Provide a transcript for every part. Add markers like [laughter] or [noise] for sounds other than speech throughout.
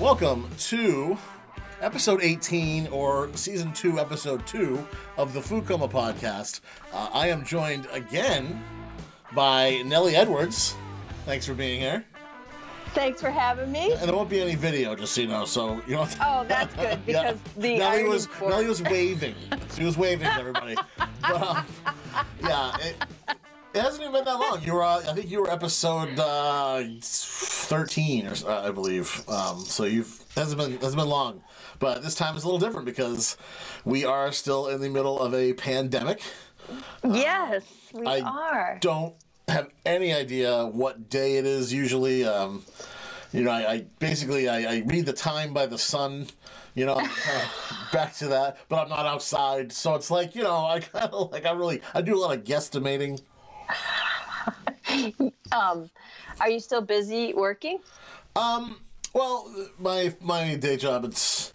Welcome to episode 18 or season 2, episode 2 of the Food Coma podcast. Uh, I am joined again by Nellie Edwards. Thanks for being here. Thanks for having me. And there won't be any video, just so you know. So you know. Oh, that's good [laughs] because the Nellie irony was for- Nellie was waving. He was waving to everybody. [laughs] But, um, yeah, it, it hasn't even been that long. You were, uh, I think, you were episode uh, thirteen, or so, I believe. Um, so you've it hasn't been hasn't been long, but this time is a little different because we are still in the middle of a pandemic. yes, we I are. don't have any idea what day it is usually. Um, you know, I, I basically I, I read the time by the sun. You know, [laughs] back to that, but I'm not outside, so it's like you know, I kind of [laughs] like I really I do a lot of guesstimating. [laughs] Um, are you still busy working? Um, Well, my my day job it's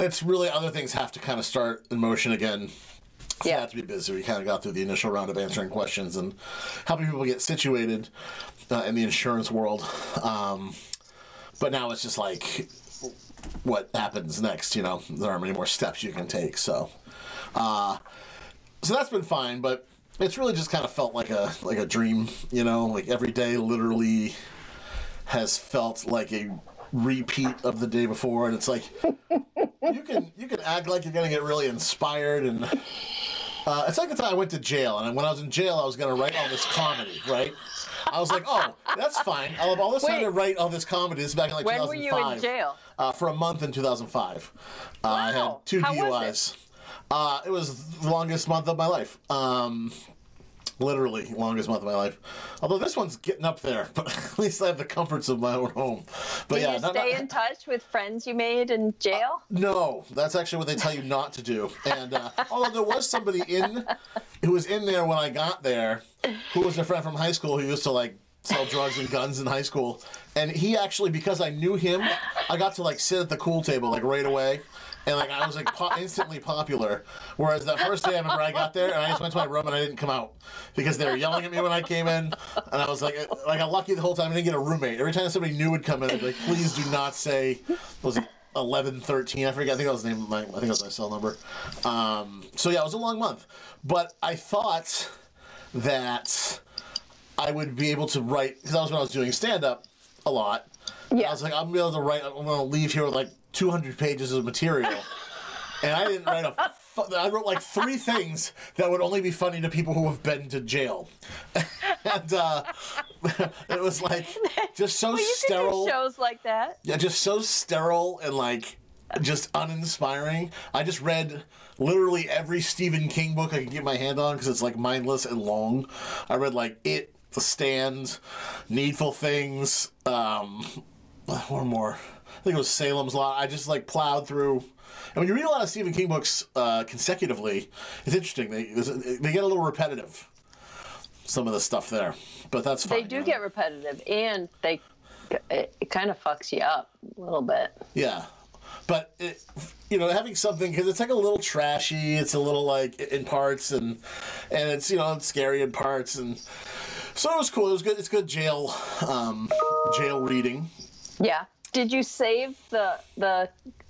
it's really other things have to kind of start in motion again. Yeah. that to be busy. We kind of got through the initial round of answering questions and helping people get situated uh, in the insurance world. Um, but now it's just like what happens next. You know, there aren't many more steps you can take. So, uh, so that's been fine. But it's really just kind of felt like a like a dream. You know, like every day literally has felt like a repeat of the day before, and it's like you can you can act like you're gonna get really inspired and. Uh, it's like the time I went to jail, and when I was in jail, I was going to write all this comedy, right? I was like, oh, that's fine. I'll have all this time to write all this comedy. This is back in like When were you in jail? Uh, for a month in 2005. Uh, I had two How was DUIs. Uh, it was the longest month of my life. Um, literally, longest month of my life. Although this one's getting up there, [laughs] but at least I have the comforts of my own home. But yeah, you not- stay not- in touch with friends you made in jail? no, that's actually what they tell you not to do. And uh, although there was somebody in who was in there when I got there, who was a friend from high school who used to like sell drugs and guns in high school, and he actually because I knew him, I got to like sit at the cool table like right away. And like I was like po- instantly popular, whereas that first day I remember I got there and I just went to my room and I didn't come out because they were yelling at me when I came in, and I was like, like I lucky the whole time I didn't get a roommate. Every time somebody new would come in, I'd be like, please do not say, was it 11, 13, I forget, I think that was the name of my, I think that was my cell number. Um, so yeah, it was a long month, but I thought that I would be able to write because that was when I was doing stand up a lot. Yeah. I was like, I'm gonna be able to write. I'm gonna leave here with like 200 pages of material, and I didn't write a. fu- I wrote like three things that would only be funny to people who have been to jail, [laughs] and uh, [laughs] it was like just so Well, you sterile. shows like that. Yeah, just so sterile and like just uninspiring. I just read literally every Stephen King book I could get my hand on because it's like mindless and long. I read like It, The Stand, Needful Things, um, [sighs] one more. I think it was Salem's Lot. I just like plowed through. And when you read a lot of Stephen King books uh, consecutively, it's interesting. They they get a little repetitive. Some of the stuff there, but that's fine. They do you know? get repetitive, and they it, it kind of fucks you up a little bit. Yeah. But it, you know, having something because it's like a little trashy. It's a little like in parts, and and it's you know it's scary in parts, and so it was cool. It was good. It's good jail, um, jail reading. Yeah. Did you save the the?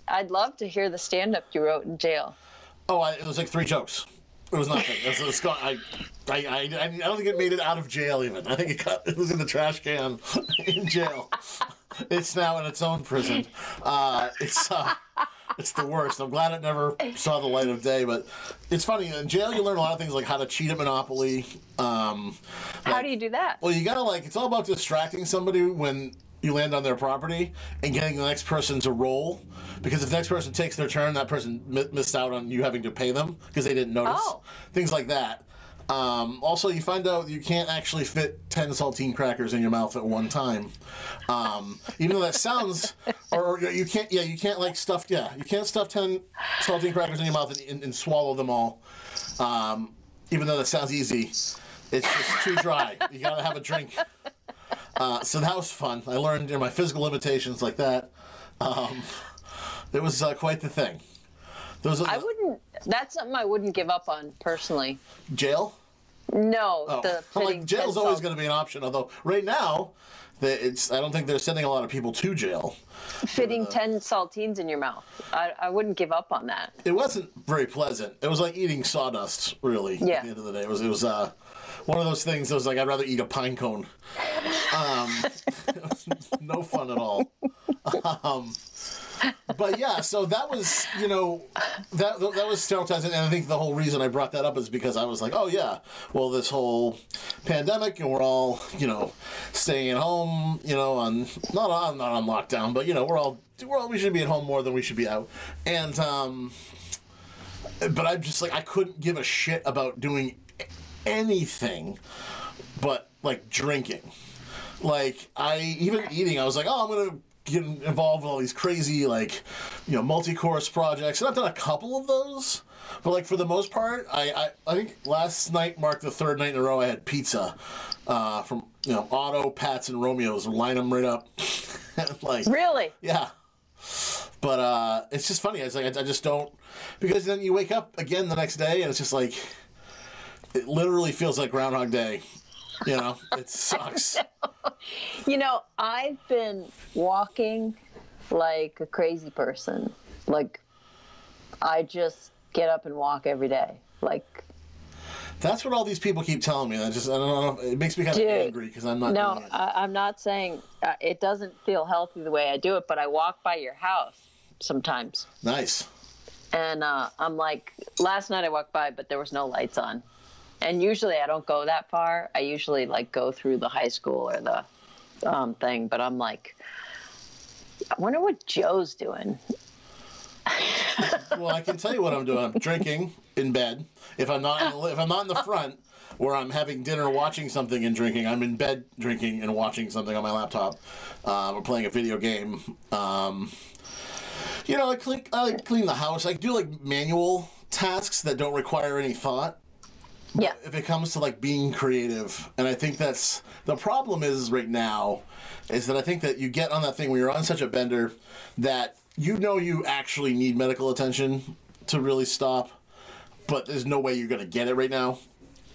I'd love to hear the stand up you wrote in jail. Oh, I, it was like three jokes. It was nothing. It was, it was. I, I, I, I don't think it made it out of jail even. I think it got it was in the trash can [laughs] in jail. It's now in its own prison. Uh, it's uh, it's the worst. I'm glad it never saw the light of day. But it's funny in jail. You learn a lot of things like how to cheat at Monopoly. Um, How do you do that? well, you gotta like it's all about distracting somebody when you land on their property and getting the next person to roll. Because if the next person takes their turn, that person mi- missed out on you having to pay them because they didn't notice. Oh. Things like that. Um, also, you find out you can't actually fit 10 saltine crackers in your mouth at one time. Um, even though that sounds, [laughs] or, or you can't, yeah, you can't like stuff, yeah, you can't stuff 10 saltine crackers in your mouth and, and, and swallow them all. Um, even though that sounds easy, it's just too dry. You gotta have a drink. Uh, so that was fun. I learned you know, my physical limitations like that. Um, it was uh, quite the thing. Those are I wouldn't. That's something I wouldn't give up on personally. jail. No, Oh, the I'm like jail's always going to be an option. Although right now, the, it's I don't think they're sending a lot of people to jail. fitting ten saltines in your mouth. I, I wouldn't give up on that. It wasn't very pleasant. It was like eating sawdust. Really, Yeah. at the end of the day, it was it was uh, one of those things. That was like I'd rather eat a pine cone. Um, [laughs] no fun at all. Um, but yeah, so that was you know that that was stereotyping, and I think the whole reason I brought that up is because I was like, oh yeah, well this whole pandemic, and we're all you know staying at home, you know, on not on not on lockdown, but you know we're all we're all we should be at home more than we should be out, and um, but I'm just like I couldn't give a shit about doing anything but like drinking. Like I even eating, I was like, oh, I'm gonna get involved in all these crazy like, you know, multi-course projects, and I've done a couple of those. But like for the most part, I I, I think last night marked the third night in a row I had pizza uh, from you know Otto, Pat's, and Romeo's. Line them right up, [laughs] like Really? yeah. But uh, it's just funny. It's like I, I just don't because then you wake up again the next day and it's just like it literally feels like Groundhog Day. You know, it sucks. [laughs] You know, I've been walking like a crazy person. Like, I just get up and walk every day. Like, That's what all these people keep telling me. I just I don't know. It makes me kind of angry because I'm not no. I, I'm not saying uh, it doesn't feel healthy the way I do it, but I walk by your house sometimes. nice. And uh, I'm like, last night I walked by, but there was no lights on. And usually I don't go that far. I usually like go through the high school or the um, thing, but I'm like, I wonder what Joe's doing. Well, I can tell you what I'm doing. Drinking in bed. If I'm not in the, if I'm not in the front where I'm having dinner, watching something and drinking, I'm in bed drinking and watching something on my laptop. Um, or playing a video game. Um, you know, I clean, I clean the house. I do like manual tasks that don't require any thought. Yeah. if it comes to like being creative. And i think that's the problem is right now is that i think that you get on that thing where you're on such a bender that you know you actually need medical attention to really stop but there's no way you're going to get it right now.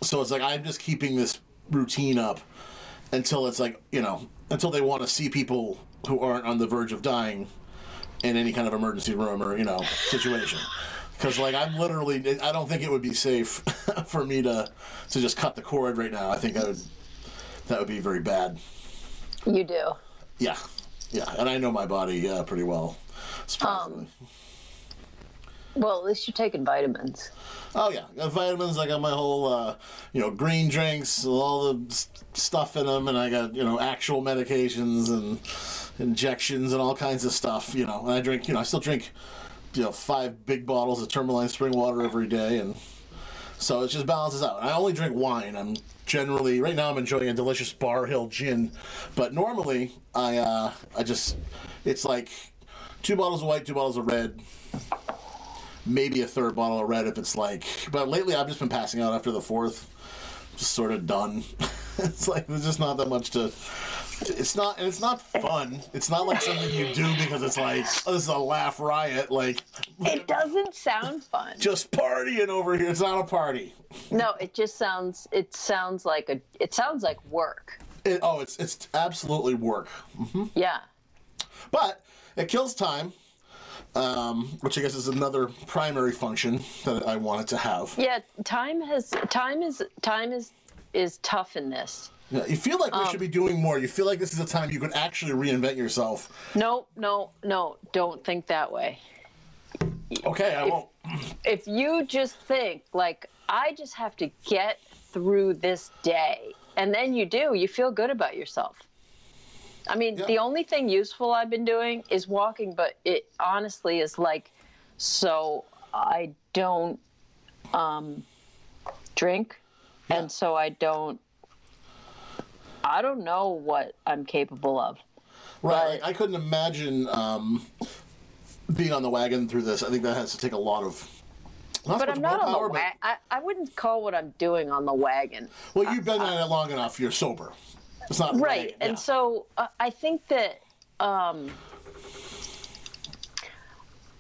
So it's like i'm just keeping this routine up until it's like you know until they want to see people who aren't on the verge of dying in any kind of emergency room or you know situation because like i'm literally i don't think it would be safe [laughs] for me to to just cut the cord right now i think that would that would be very bad You do. yeah yeah and i know my body uh, pretty well surprisingly. Well, at least you're taking vitamins. oh yeah got vitamins i got my whole uh, you know green drinks all the stuff in them and i got you know actual medications and injections and all kinds of stuff you know and i drink you know i still drink you know five big bottles of tourmaline spring water every day and so it just balances out. I only drink wine. I'm generally right now i'm enjoying a delicious Barr Hill gin but normally i uh i just it's like two bottles of white two bottles of red maybe a third bottle of red if it's like but lately i've just been passing out after the fourth just sort of done. [laughs] It's like there's just not that much to it's not and it's not fun it's not like something you do because it's like oh, this is a laugh riot like It doesn't sound fun. just partying over here it's not a party No, it just sounds. It sounds like a. It sounds like work. it, oh it's it's absolutely work Yeah. but it kills time um, which i guess is another primary function that i wanted to have Yeah. Time has. Time is. Time is. Is tough in this. You feel like we Um, should be doing more you feel like this is a time you could actually reinvent yourself No. No. No. Don't think that way. okay i won't if you just think like I just have to get through this day, and then you do, you feel good about yourself. I mean, Yeah. the only thing useful I've been doing is walking, but it honestly is like so I don't um, drink, Yeah. and so I don't. I don't know what I'm capable of. Right. I couldn't imagine um, being on the wagon through this. I think that has to take a lot of. Not But I'm not on the wagon. I, I wouldn't call what I'm doing on the wagon. Well, you've been at it long enough. You're sober. It's not right and yeah. so uh, i think that um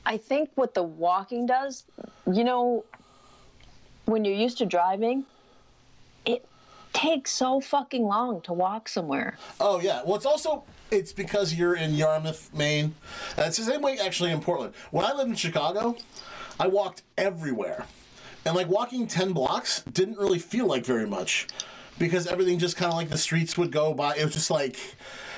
I think what the walking does, you know, when you're used to driving, takes so fucking long to walk somewhere. Oh yeah. Well, it's also it's because you're in Yarmouth, Maine. And it's the same way actually in Portland. When I lived in Chicago, I walked everywhere, and like walking ten blocks didn't really feel like very much because everything just kind of like the streets would go by. It was just like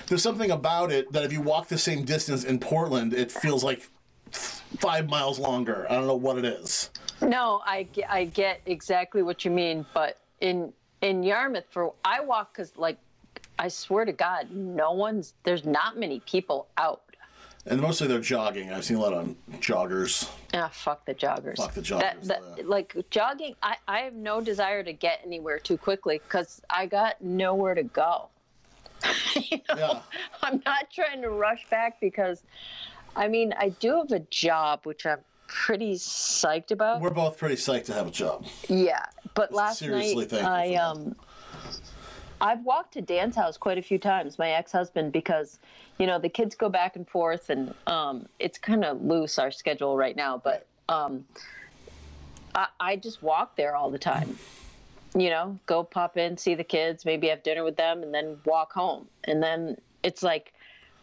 there's something about it that if you walk the same distance in Portland, it feels like five miles longer. I don't know what it is. No, I, I get exactly what you mean, but in in Yarmouth, for I walk because like I swear to God, no one's there's not many people out. And mostly they're jogging. I've seen a lot of joggers. Ah, fuck the joggers. Fuck the That, joggers, that, yeah. Like jogging, I, I have no desire to get anywhere too quickly because I got nowhere to go. [laughs] You know? Yeah. I'm not trying to rush back because, I mean, I do have a job which I'm pretty psyched about. We're both pretty psyched to have a job. Yeah, but last Seriously night I um I've walked to Dan's house quite a few times, my ex-husband, because you know the kids go back and forth, and um, it's kind of loose our schedule right now. But um, I, I just walk there all the time. You know, go pop in, see the kids, maybe have dinner with them, and then walk home. And then it's like,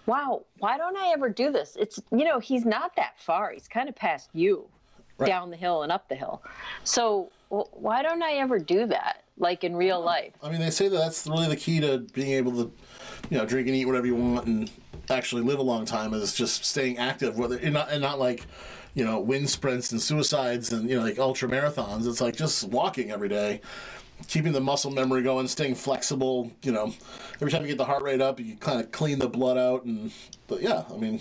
wow, why don't I ever do this? It's you know he's not that far. He's kind of past you Right. down the hill and up the hill. So w- why don't I ever do that, like in real life? I mean, they say that that's really the key to being able to, you know, drink and eat whatever you want and actually live a long time is just staying active, whether and not, and not like, you know, wind sprints and suicides and you know like ultra marathons. It's like just walking every day, keeping the muscle memory going, staying flexible. You know, every time you get the heart rate up, you kind of clean the blood out and. But yeah, I mean,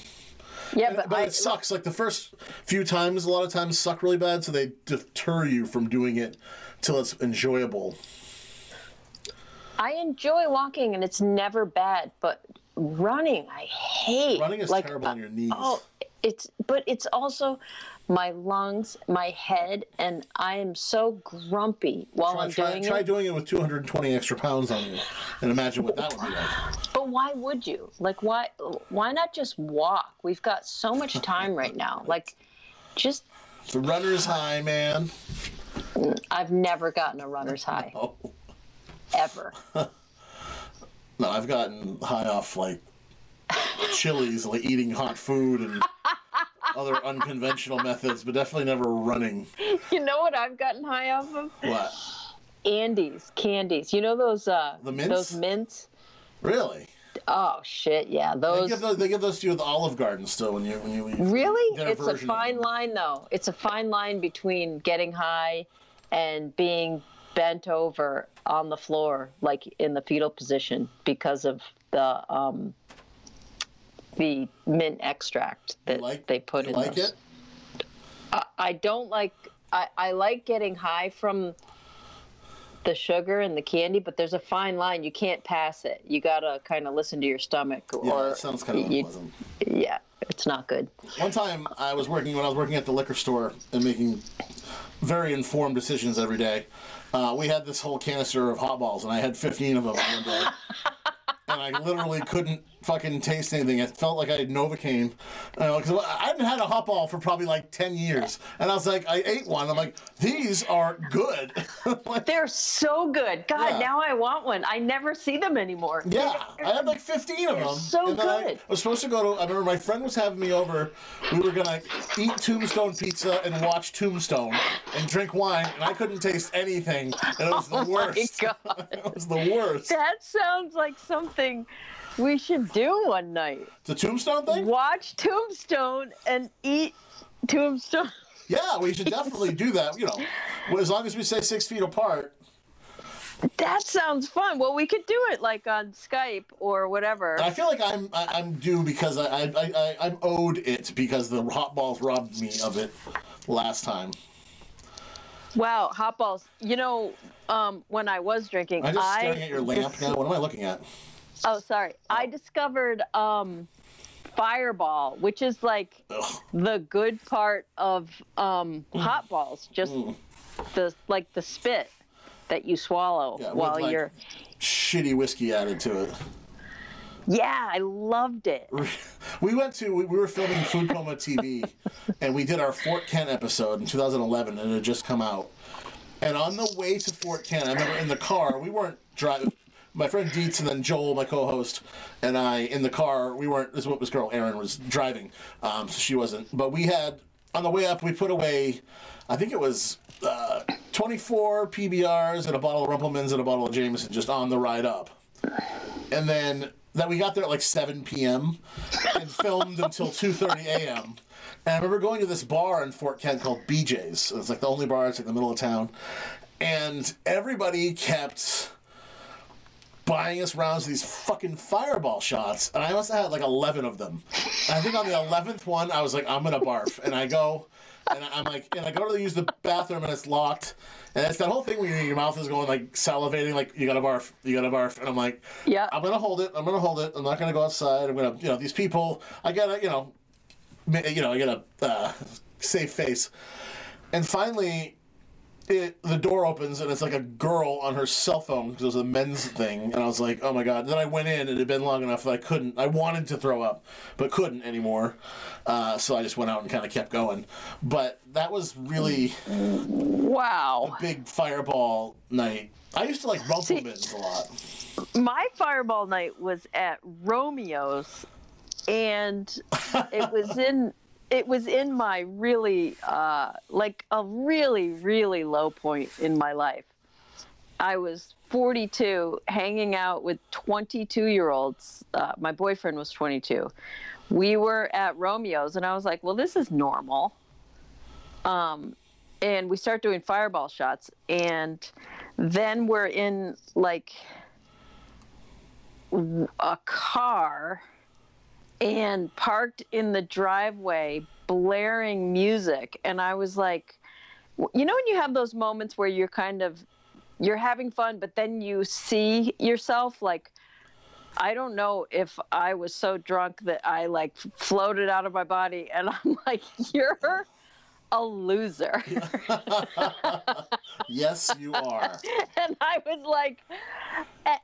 Yeah, but, but, I, it sucks. Like the first few times, a lot of times suck really bad, so they deter you from doing it till it's enjoyable. I enjoy walking and it's never bad, but running I hate. Running is like, terrible on your uh, oh, knees. Oh, it's but it's also my lungs, my head, and I am so grumpy while Try, I'm try, doing try it. Try doing it with 220 extra pounds on you, and imagine what that would be like. But why would you? Like, why? Why not just walk? We've got so much time right now. Like, just The runner's high, man. I've never gotten a runner's high [laughs] Oh ever. [laughs] no, I've gotten high off like chilies, like eating hot food and other unconventional methods, but definitely never running. You know what I've gotten high off of? What? Andes candies. You know those uh The mints? those mints? Really? Oh shit, yeah. They Those give those. They give those to you at the Olive Garden still when you when you. Really? It's a fine line though. It's a fine line between getting high and being bent over on the floor like in the fetal position because of the um the mint extract that like they put in like those. it? I, I don't like I, I like getting high from the sugar and the candy, but there's a fine line. You can't pass it. You gotta kind of listen to your stomach, Yeah, or it sounds kind of you, unpleasant. yeah, it's not good. One time I was working when I was working at the liquor store and making very informed decisions every day. Uh, we had this whole canister of hot balls, and I had 15 of them one day. [laughs] and I literally couldn't fucking taste anything. It felt like I had Novocaine. Because I hadn't had a hot ball for probably like 10 years. And I was like, I ate one. I'm like, these are good. [laughs] Like, They're so good. God, Yeah. now I want one. I never see them anymore. Yeah, I had like 15 of They're them. so then I was supposed to go to, I remember my friend was having me over. We were going to eat Tombstone pizza and watch Tombstone and drink wine, and I couldn't taste anything. And it was the [laughs] Oh my worst. [laughs] God. it was the worst. That sounds like something we should do one night. The Tombstone thing? Watch Tombstone and eat Tombstone. Yeah, we should definitely do that. You know, well, as long as we stay six feet apart. That sounds fun. Well, we could do it like on Skype or whatever. I feel like I'm I, I'm due because I, I, I, I I'm owed it because the hot balls robbed me of it last time. Wow, hot balls. You know, um, when I was drinking, I'm just I staring at your lamp now. What am I looking at? Oh, sorry. I discovered um, Fireball, which is like Ugh. the good part of um, hot balls. Just Mm. the like the spit that you swallow Yeah, with, while like, you're. shitty whiskey added to it. Yeah, I loved it. We went to we, we were filming Food Coma TV, and we did our Fort Kent episode in 2011, and it had just come out. And on the way to Fort Kent, I remember in the car we weren't driving. My friend Dietz and then Joel, my co-host, and I in the car. We weren't. This this girl Erin was driving, um, so she wasn't. But we had on the way up. We put away, I think it was uh, 24 PBRs and a bottle of Rumple Minze and a bottle of Jameson just on the ride up. And then that we got there at like 7 p.m. and filmed until 2:30 a.m. And I remember going to this bar in Fort Kent called BJ's. It's like the only bar. It's in the middle of town, and everybody kept buying us rounds of these fucking fireball shots, and I must have had like 11 of them. And I think on the 11th one, I was like, I'm gonna barf, and I go, and I'm like, and I go to use the bathroom, and it's locked. And it's that whole thing where your mouth is going like salivating, like you gotta barf, you gotta barf, and I'm like, Yeah. I'm gonna hold it, I'm gonna hold it, I'm not gonna go outside, I'm gonna, you know, these people, I gotta, you know, you know, I gotta uh, save face. And finally, it the door opens and it's like a girl on her cell phone because it was a men's thing, and I was like, oh my god. Then I went in and it had been long enough that I couldn't. I wanted to throw up, but couldn't anymore. Uh, so I just went out and kind of kept going. But that was really Wow. A big fireball night. I used to like Rumple Minze a lot. My fireball night was at Romeo's, and it was in [laughs] it was in my really uh, like a really really low point in my life. I was 42, hanging out with 22 year olds. Uh, my boyfriend was 22. We were at Romeo's, and I was like, "Well, this is normal." Um, and we start doing fireball shots, and then we're in like a car and parked in the driveway blaring music and i was like you know when you have those moments where you're kind of you're having fun but then you see yourself like i don't know if i was so drunk that i like floated out of my body and [laughs] i'm like you're a loser [laughs] yes, you are. [laughs] and I was like,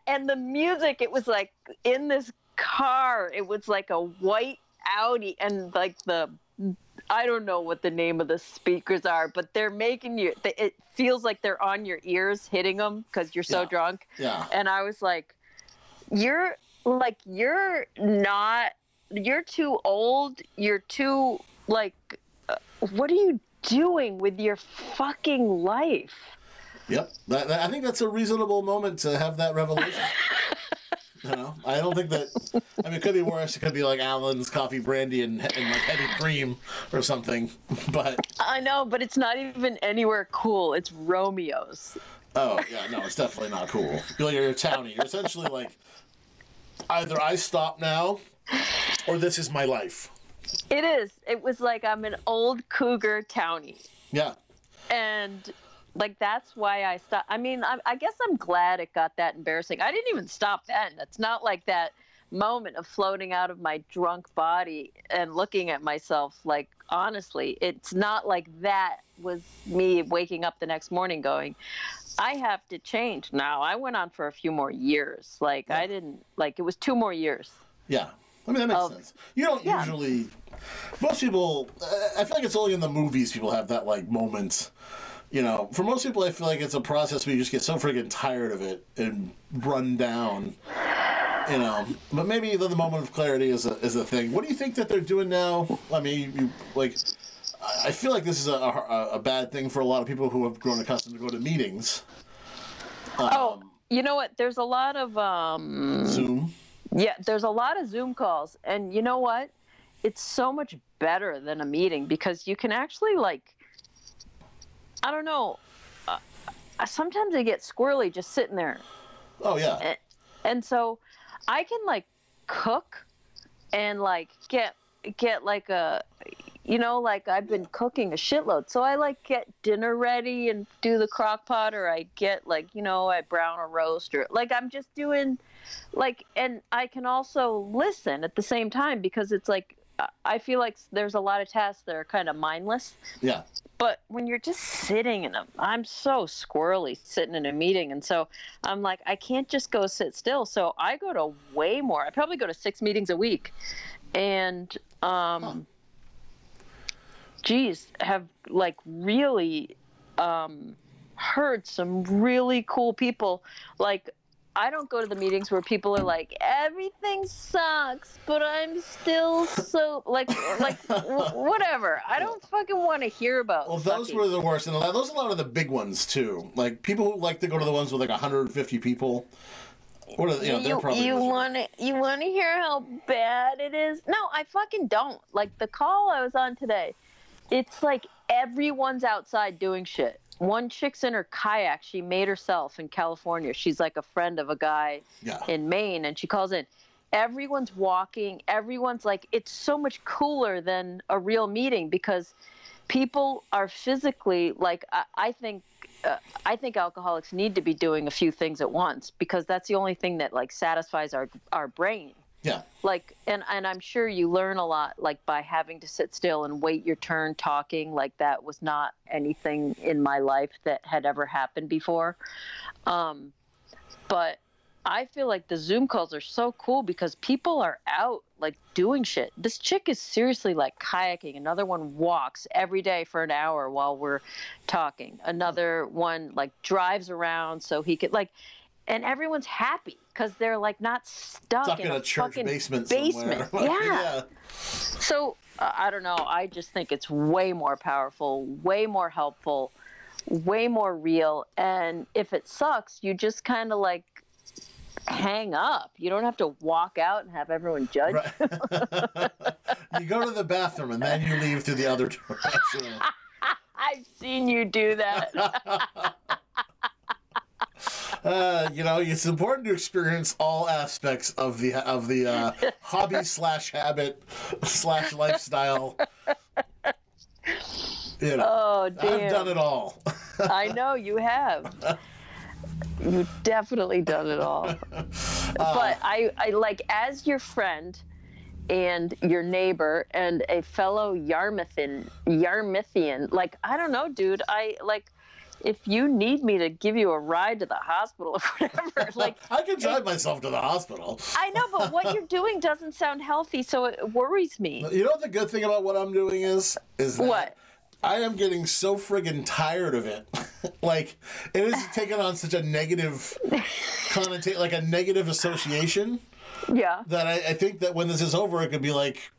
and the music, it was like in this car, it was like a white Audi, and like the, I don't know what the name of the speakers are, but they're making you, it feels like they're on your ears hitting them because you're so Yeah. drunk. Yeah. And I was like, you're like, you're not, you're too old. You're too, like, uh, what are you doing with your fucking life? Yep. I think that's a reasonable moment to have that revelation. [laughs] you know, I don't think that. I mean, it could be worse. It could be like Allen's coffee brandy and, and like heavy cream or something. [laughs] But I know, but it's not even anywhere cool. It's Romeo's. oh yeah, no, it's definitely not cool. You're, you're a townie. You're essentially like either I stop now, or this is my life. It is. It was like I'm an old cougar townie. Yeah. And like that's why I stopped. I mean, I, I guess I'm glad it got that embarrassing. I didn't even stop then. It's not like that moment of floating out of my drunk body and looking at myself. Like, honestly, it's not like that was me waking up the next morning going, I have to change now. I went on for a few more years. Like, I didn't, like, it was two more years. Yeah. I mean, that makes Oh, sense. You don't yeah. usually. Most people. uh, I feel like it's only in the movies people have that, like, moment. You know, for most people, I feel like it's a process where you just get so freaking tired of it and run down. You know, but maybe the, the moment of clarity is a, is a thing. What do you think that they're doing now? I mean, you, like, I feel like this is a, a, a bad thing for a lot of people who have grown accustomed to go to meetings. Oh, Um, you know what? There's a lot of, um, Zoom. Yeah, there's a lot of Zoom calls, and you know what? It's so much better than a meeting because you can actually like, I don't know. Uh, sometimes I get squirrely just sitting there, Oh yeah. and, and so I can like cook and like get get like a you know like i've been cooking a shitload so i like get dinner ready and do the crock pot or i get like you know i brown a roast or like i'm just doing like and i can also listen at the same time because it's like I feel like there's a lot of tasks that are kind of mindless. Yeah. But when you're just sitting in them, I'm so squirrely sitting in a meeting. And so I'm like, I can't just go sit still. So I go to way more. I probably go to six meetings a week. And, um, huh. geez, have like really um, heard some really cool people. Like, I don't go to the meetings where people are like, everything sucks, but I'm still so like like [laughs] whatever. I don't fucking want to hear about. Well, those sucking. were the worst, and those are a lot of the big ones too. Like people who like to go to the ones with like 150 people. What are, you know, they're probably you want to you want to hear how bad it is? No, I fucking don't. Like the call I was on today, it's like everyone's outside doing shit one chick's in her kayak she made herself in california she's like a friend of a guy yeah. in maine and she calls in everyone's walking everyone's like it's so much cooler than a real meeting because people are physically like i, I think uh, I think alcoholics need to be doing a few things at once because that's the only thing that like satisfies our our brain. Yeah. Like and and I'm sure you learn a lot like by having to sit still and wait your turn talking like that was not anything in my life that had ever happened before. Um but I feel like the Zoom calls are so cool because people are out like doing shit. This chick is seriously like kayaking. Another one walks every day for an hour while we're talking. Another one like drives around so he could like and everyone's happy because they're like not stuck, stuck in, in, a, a church fucking basement. basement. [laughs] yeah. yeah. So uh, I don't know. I just think it's way more powerful, way more helpful, way more real. And if it sucks, you just kind of like hang up. You don't have to walk out and have everyone judge. Right. you [laughs] go to the bathroom and then you leave through the other door. [laughs] I've seen you do that. Uh, you know, it's important to experience all aspects of the of the uh, hobby [laughs] slash habit slash lifestyle. You know, oh, damn. I've done it all. I know you have. You've definitely done it all. [laughs] Uh, but I, I like as your friend and your neighbor and a fellow Yarmouthian, Yarmouthian. Like I don't know, dude. I like if you need me to give you a ride to the hospital [laughs] or whatever, [laughs] like I can drive it, myself to the hospital. I know, but what you're [laughs] doing doesn't sound healthy, so it worries me. You know what the good thing about what I'm doing is? Is that what? I am getting so friggin' tired of it. like it is taking on such a negative connotation, like a negative association. Yeah. That I, I, think that when this is over, it could be like,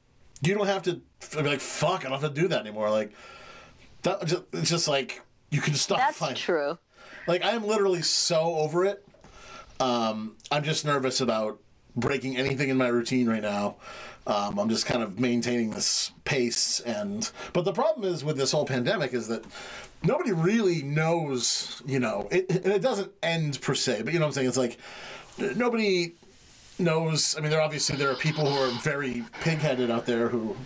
you don't have to be like, fuck, I don't have to do that anymore. Like, that, just, it's just like you can stop. That's fighting. true. Like I'm literally so over it. Um, I'm just nervous about breaking anything in my routine right now. Um, I'm just kind of maintaining this pace, and but the problem is with this whole pandemic is that nobody really knows. You know, it, and it doesn't end per se, but you know what I'm saying. It's like nobody knows. I mean, there obviously there are people who are very pigheaded out there who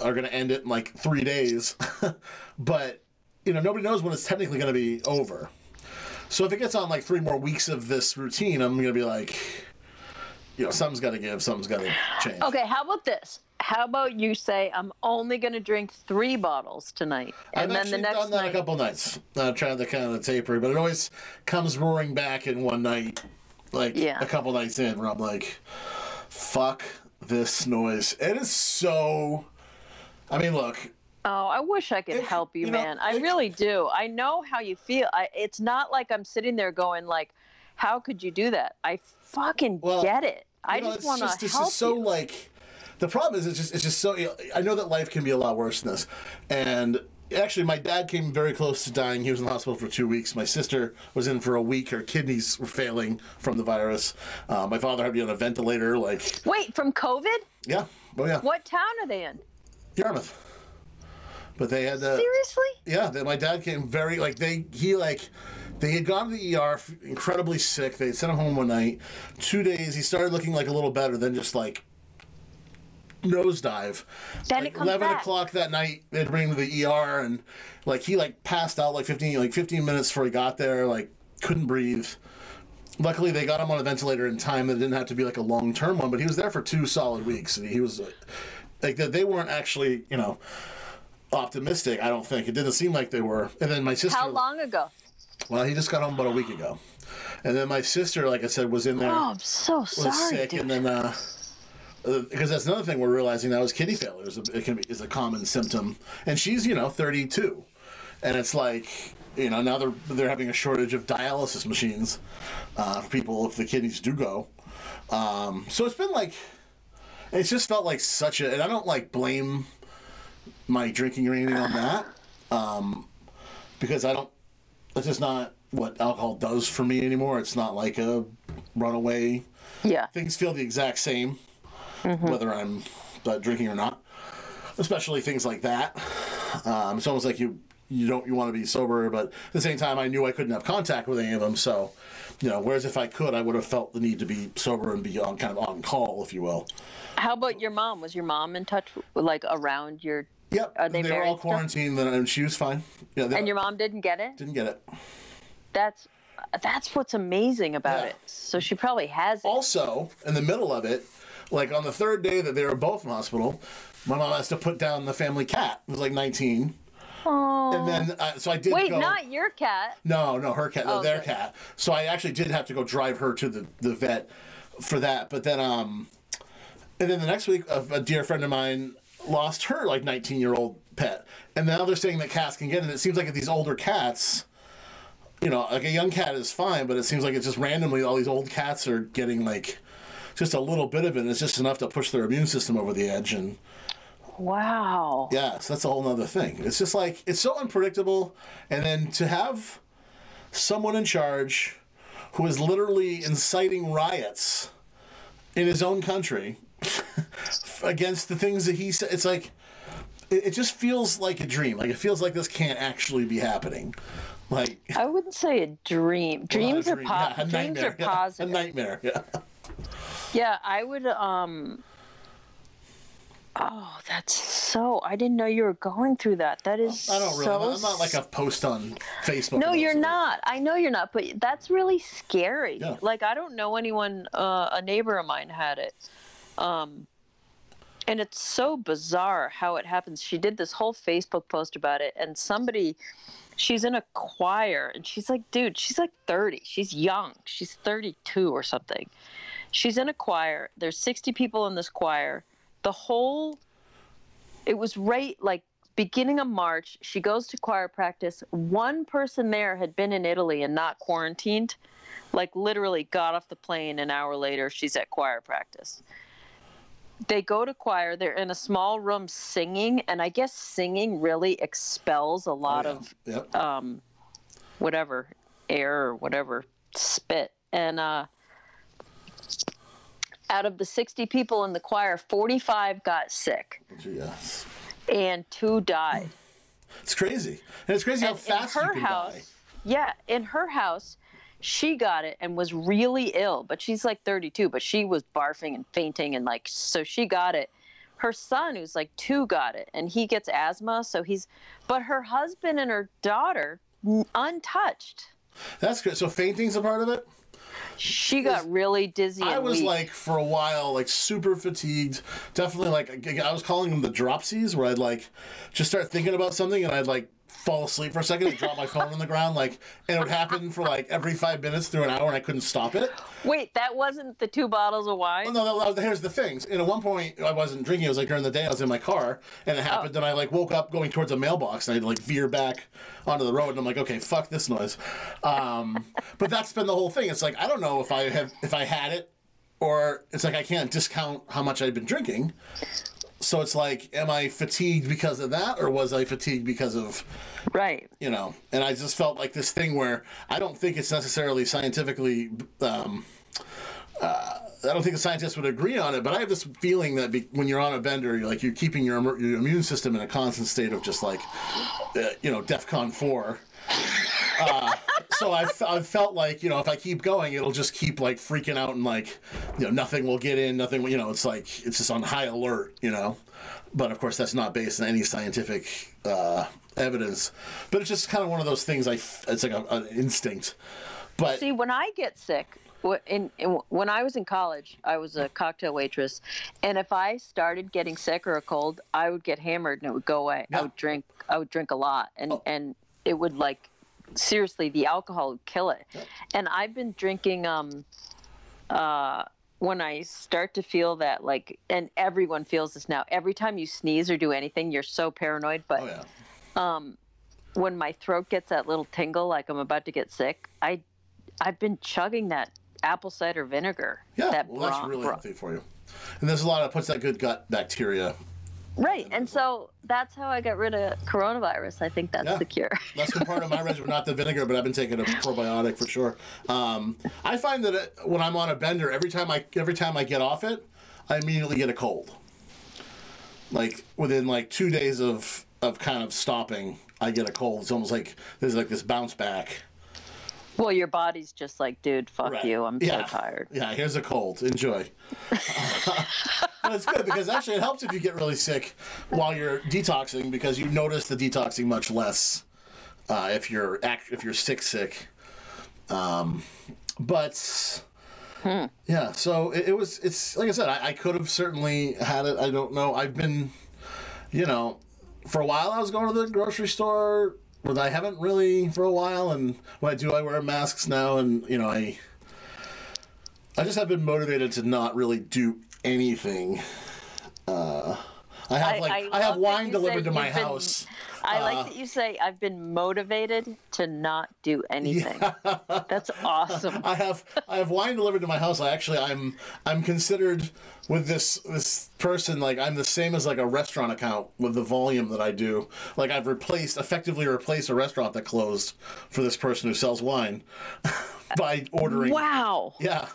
are going to end it in like three days, [laughs] but you know nobody knows when it's technically going to be over. So if it gets on like three more weeks of this routine, I'm going to be like, you know, something's got to give, something's got to change. Okay, how about this? How about you say I'm only going to drink three bottles tonight, and I've then the next done that night... a couple nights. Uh, trying to kind of taper, but it always comes roaring back in one night, like yeah. a couple nights in, where I'm like, "Fuck this noise!" It is so. I mean, look. Oh, I wish I could if, help you, you know, man. I if, really do. I know how you feel. I, it's not like I'm sitting there going like, "How could you do that?" I fucking well, get it. I know, just want to help This is so you. like. The problem is, it's just, it's just so. I know that life can be a lot worse than this, and actually, my dad came very close to dying. He was in the hospital for two weeks. My sister was in for a week. Her kidneys were failing from the virus. Uh, my father had to be on a ventilator. Like, wait, from COVID? Yeah. Oh yeah. What town are they in? Yarmouth. But they had uh, seriously. Yeah, they, my dad came very like they he like they had gone to the ER incredibly sick. They sent him home one night. Two days, he started looking like a little better. Then just like nosedive. Then like, it comes Eleven back. o'clock that night, they'd bring him to the ER, and like he like passed out like fifteen like fifteen minutes before he got there. Like couldn't breathe. Luckily, they got him on a ventilator in time. It didn't have to be like a long term one, but he was there for two solid weeks, and he was. like that they weren't actually you know optimistic. I don't think it didn't seem like they were. And then my sister. How long ago? Well, he just got home about a week ago, and then my sister, like I said, was in there. Oh, I'm so was sorry, sick, dude. and then uh, uh, because that's another thing we're realizing now is kidney failure is a, it can be, is a common symptom, and she's you know 32, and it's like you know now they're they're having a shortage of dialysis machines uh, for people if the kidneys do go. Um, so it's been like it's just felt like such a, and I don't like blame my drinking or anything on that, um, because I don't. That's just not what alcohol does for me anymore. It's not like a runaway yeah. things feel the exact same, whether I'm uh, drinking or not. Especially things like that. Um, it's almost like you you don't you want to be sober, but at the same time, I knew I couldn't have contact with any of them. So, you know, whereas if I could, I would have felt the need to be sober and be on kind of on call, if you will. How about your mom? Was your mom in touch, like around your? Yep, Are they were all married still? quarantined, and she was fine. Yeah, they And your mom didn't get it. didn't get it. That's that's what's amazing about Yeah. it. So she probably has it. Also, in the middle of it, like on the third day that they were both in hospital, my mom has to put down the family cat. It was like 19. Oh. And then, uh, so I did Wait, go. not your cat. No, no, her cat, no, Oh, their okay. cat. So I actually did have to go drive her to the, the vet for that. But then, um, and then the next week, a, a dear friend of mine lost her like 19 year old pet. And now they're saying that cats can get it. It seems like these older cats, you know, like a young cat is fine, but it seems like it's just randomly all these old cats are getting like just a little bit of it. And it's just enough to push their immune system over the edge. And Wow. yeah, so that's a whole nother thing. It's just like it's so unpredictable, and then to have someone in charge who is literally inciting riots in his own country [laughs] against the things that he said. It's like it, it just feels like a dream. Like it feels like this can't actually be happening. Like I wouldn't say a dream. Dreams well, are a dream. po- Yeah, dreams are Yeah, positive. A nightmare. Yeah. Yeah, I would. Um. Oh, that's so. I didn't know you were going through that. That is. I don't really. So I'm not like a post on Facebook. No, you're not. I know you're not, but that's really scary. Yeah. Like I don't know anyone. Uh, a neighbor of mine had it, um, and it's so bizarre how it happens. She did this whole Facebook post about it, and somebody, she's in a choir, and she's like, dude, she's like 30. She's young. She's 32 or something. She's in a choir. There's 60 people in this choir. The whole, it was right like beginning of March. She goes to choir practice. One person there had been in Italy and not quarantined. Like literally got off the plane an hour later. She's at choir practice. They go to choir. They're in a small room singing, and I guess singing really expels a lot Yeah. of Yep. um, whatever air or whatever spit. And uh, out of the 60 people in the choir, 45 got sick Yes. and two died. It's crazy. And it's crazy how And in fast you her house, die. yeah, in her house, she got it and was really ill, but she's like 32, but she was barfing and fainting and like, so she got it. Her son, who's like two, got it and he gets asthma. So he's, but her husband and her daughter, untouched. That's good. So fainting's a part of it? She got really dizzy. And I was weak. like for a while like super fatigued. Definitely like I was calling them the dropsies where I'd like just start thinking about something and I'd like fall asleep for a second and drop my phone on the ground like and it would happen for like every five minutes through an hour and I couldn't stop it. Wait, that wasn't the two bottles of wine? Oh, no, that, that- here's the things. And at one point, I wasn't drinking. It was like during the day. I was in my car, and it happened. And I like woke up going towards a mailbox, and I'd like veer back onto the road. And I'm like, okay, fuck this noise. Um, but that's been the whole thing. It's like I don't know if I have if I had it, or it's like I can't discount how much I'd been drinking. So it's like, am I fatigued because of that, or was I fatigued because of Right. you know, and I just felt like this thing where I don't think it's necessarily scientifically. Um, uh, I don't think the scientists would agree on it, but I have this feeling that be, when you're on a bender, you're like you're keeping your, your immune system in a constant state of just like, uh, you know, DEFCON four. Uh, so I, f- I felt like you know if I keep going, it'll just keep like freaking out and like, you know, nothing will get in, nothing. will- You know, it's like it's just on high alert. You know, but of course that's not based on any scientific uh, evidence. But it's just kind of one of those things. I f- it's like a, an instinct. But See, when I get sick, in, in when I was in college, I was a cocktail waitress, and if I started getting sick or a cold, I would get hammered and it would go away. Yeah. I would drink. I would drink a lot, and Oh. and it would like seriously, the alcohol would kill it. And I've been drinking. Um, uh, when I start to feel that, like, and everyone feels this now. Every time you sneeze or do anything, you're so paranoid. But oh yeah, um, when my throat gets that little tingle, like I'm about to get sick, I, I've been chugging that apple cider vinegar. yeah. That well, that's really healthy for you. And there's a lot of puts that good gut bacteria. Right. And so that's how I got rid of coronavirus. I think that's Yeah. the cure. [laughs] That's been part of my regimen, not the vinegar, but I've been taking a probiotic for sure. Um, I find that it, when I'm on a bender, every time I every time I get off it, I immediately get a cold. Like within like two days of of kind of stopping, I get a cold. It's almost like there's like this bounce back. well, your body's just like, dude, fuck Right. you. I'm Yeah. so tired. Yeah, here's a cold. Enjoy. [laughs] [laughs] it's good because actually it helps if you get really sick while you're detoxing because you notice the detoxing much less uh, if you're act- if you're sick sick. Um, but yeah, so it, it was. It's like I said, I, I could have certainly had it. I don't know. I've been, you know, for a while I was going to the grocery store. But I haven't really for a while, and when I do, I wear masks now, and you know, I I just have been motivated to not really do anything. Uh, I have like I I, have wine delivered to my been- house. I Uh, like that you say I've been motivated to not do anything. That's awesome. [laughs] I have I have wine delivered to my house. I actually I'm I'm considered with this this person like I'm the same as like a restaurant account with the volume that I do. Like I've replaced effectively replaced a restaurant that closed for this person who sells wine [laughs] by ordering. Wow. Yeah.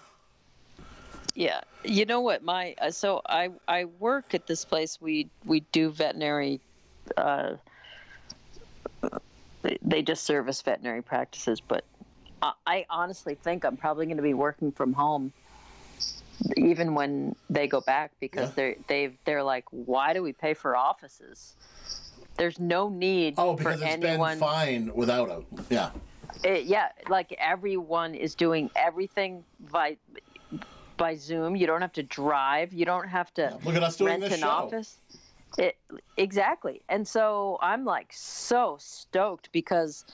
Yeah, you know what? My uh, so I I work at this place. We we do veterinary. Uh, they- they just service veterinary practices, but I, I honestly think I'm probably going to be working from home, even when they go back, because Yeah. they're they've they're like, why do we pay for offices? There's no need Oh, for because it's anyone. been fine without a yeah. It, yeah, like everyone is doing everything by by Zoom. You don't have to drive. You don't have to Look at us doing rent this an show. office. It, exactly. And so I'm like so stoked because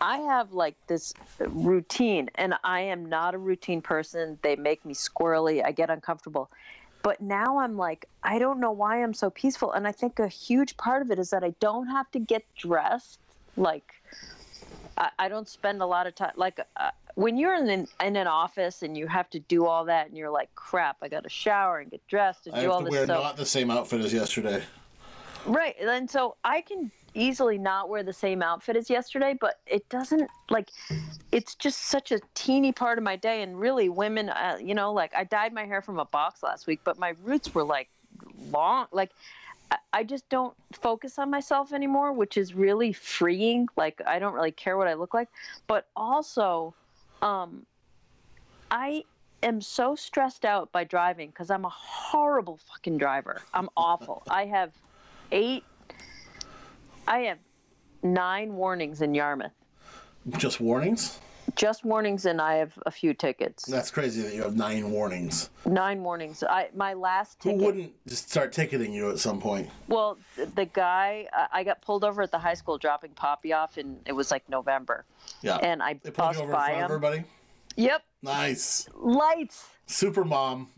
I have like this routine and I am not a routine person. They make me squirrely. I get uncomfortable. But now I'm like, I don't know why I'm so peaceful. And I think a huge part of it is that I don't have to get dressed. Like, I, I don't spend a lot of time. Like, uh, when you're in an, in an office and you have to do all that and you're like, crap, I got to shower and get dressed and I do have all to this wear stuff. not the same outfit as yesterday. Right. And so I can easily not wear the same outfit as yesterday, but it doesn't like it's just such a teeny part of my day. And really, women, uh, you know, like I dyed my hair from a box last week, but my roots were like long. Like I just don't focus on myself anymore, which is really freeing. Like I don't really care what I look like, but also, um, I am so stressed out by driving because I'm a horrible fucking driver. I'm awful. [laughs] I have eight, I have nine warnings in Yarmouth. Just warnings? Just warnings, and I have a few tickets. That's crazy that you have nine warnings. Nine warnings. I my last ticket. Who wouldn't just start ticketing you at some point? Well, the guy I got pulled over at the high school dropping Poppy off, and it was like November, Yeah. and I they pulled you over in by front of him. everybody? Yep, Nice. lights Super mom.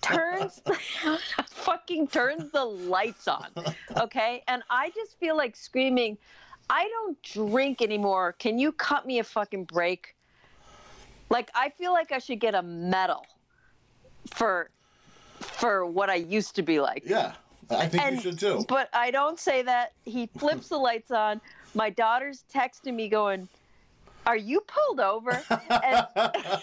turns [laughs] [laughs] fucking turns the lights on okay and i just feel like screaming i don't drink anymore can you cut me a fucking break like i feel like i should get a medal for for what i used to be like. Yeah. I think you should too. but i don't say that. He flips the lights on. My daughter's texting me going are you pulled over? And [laughs]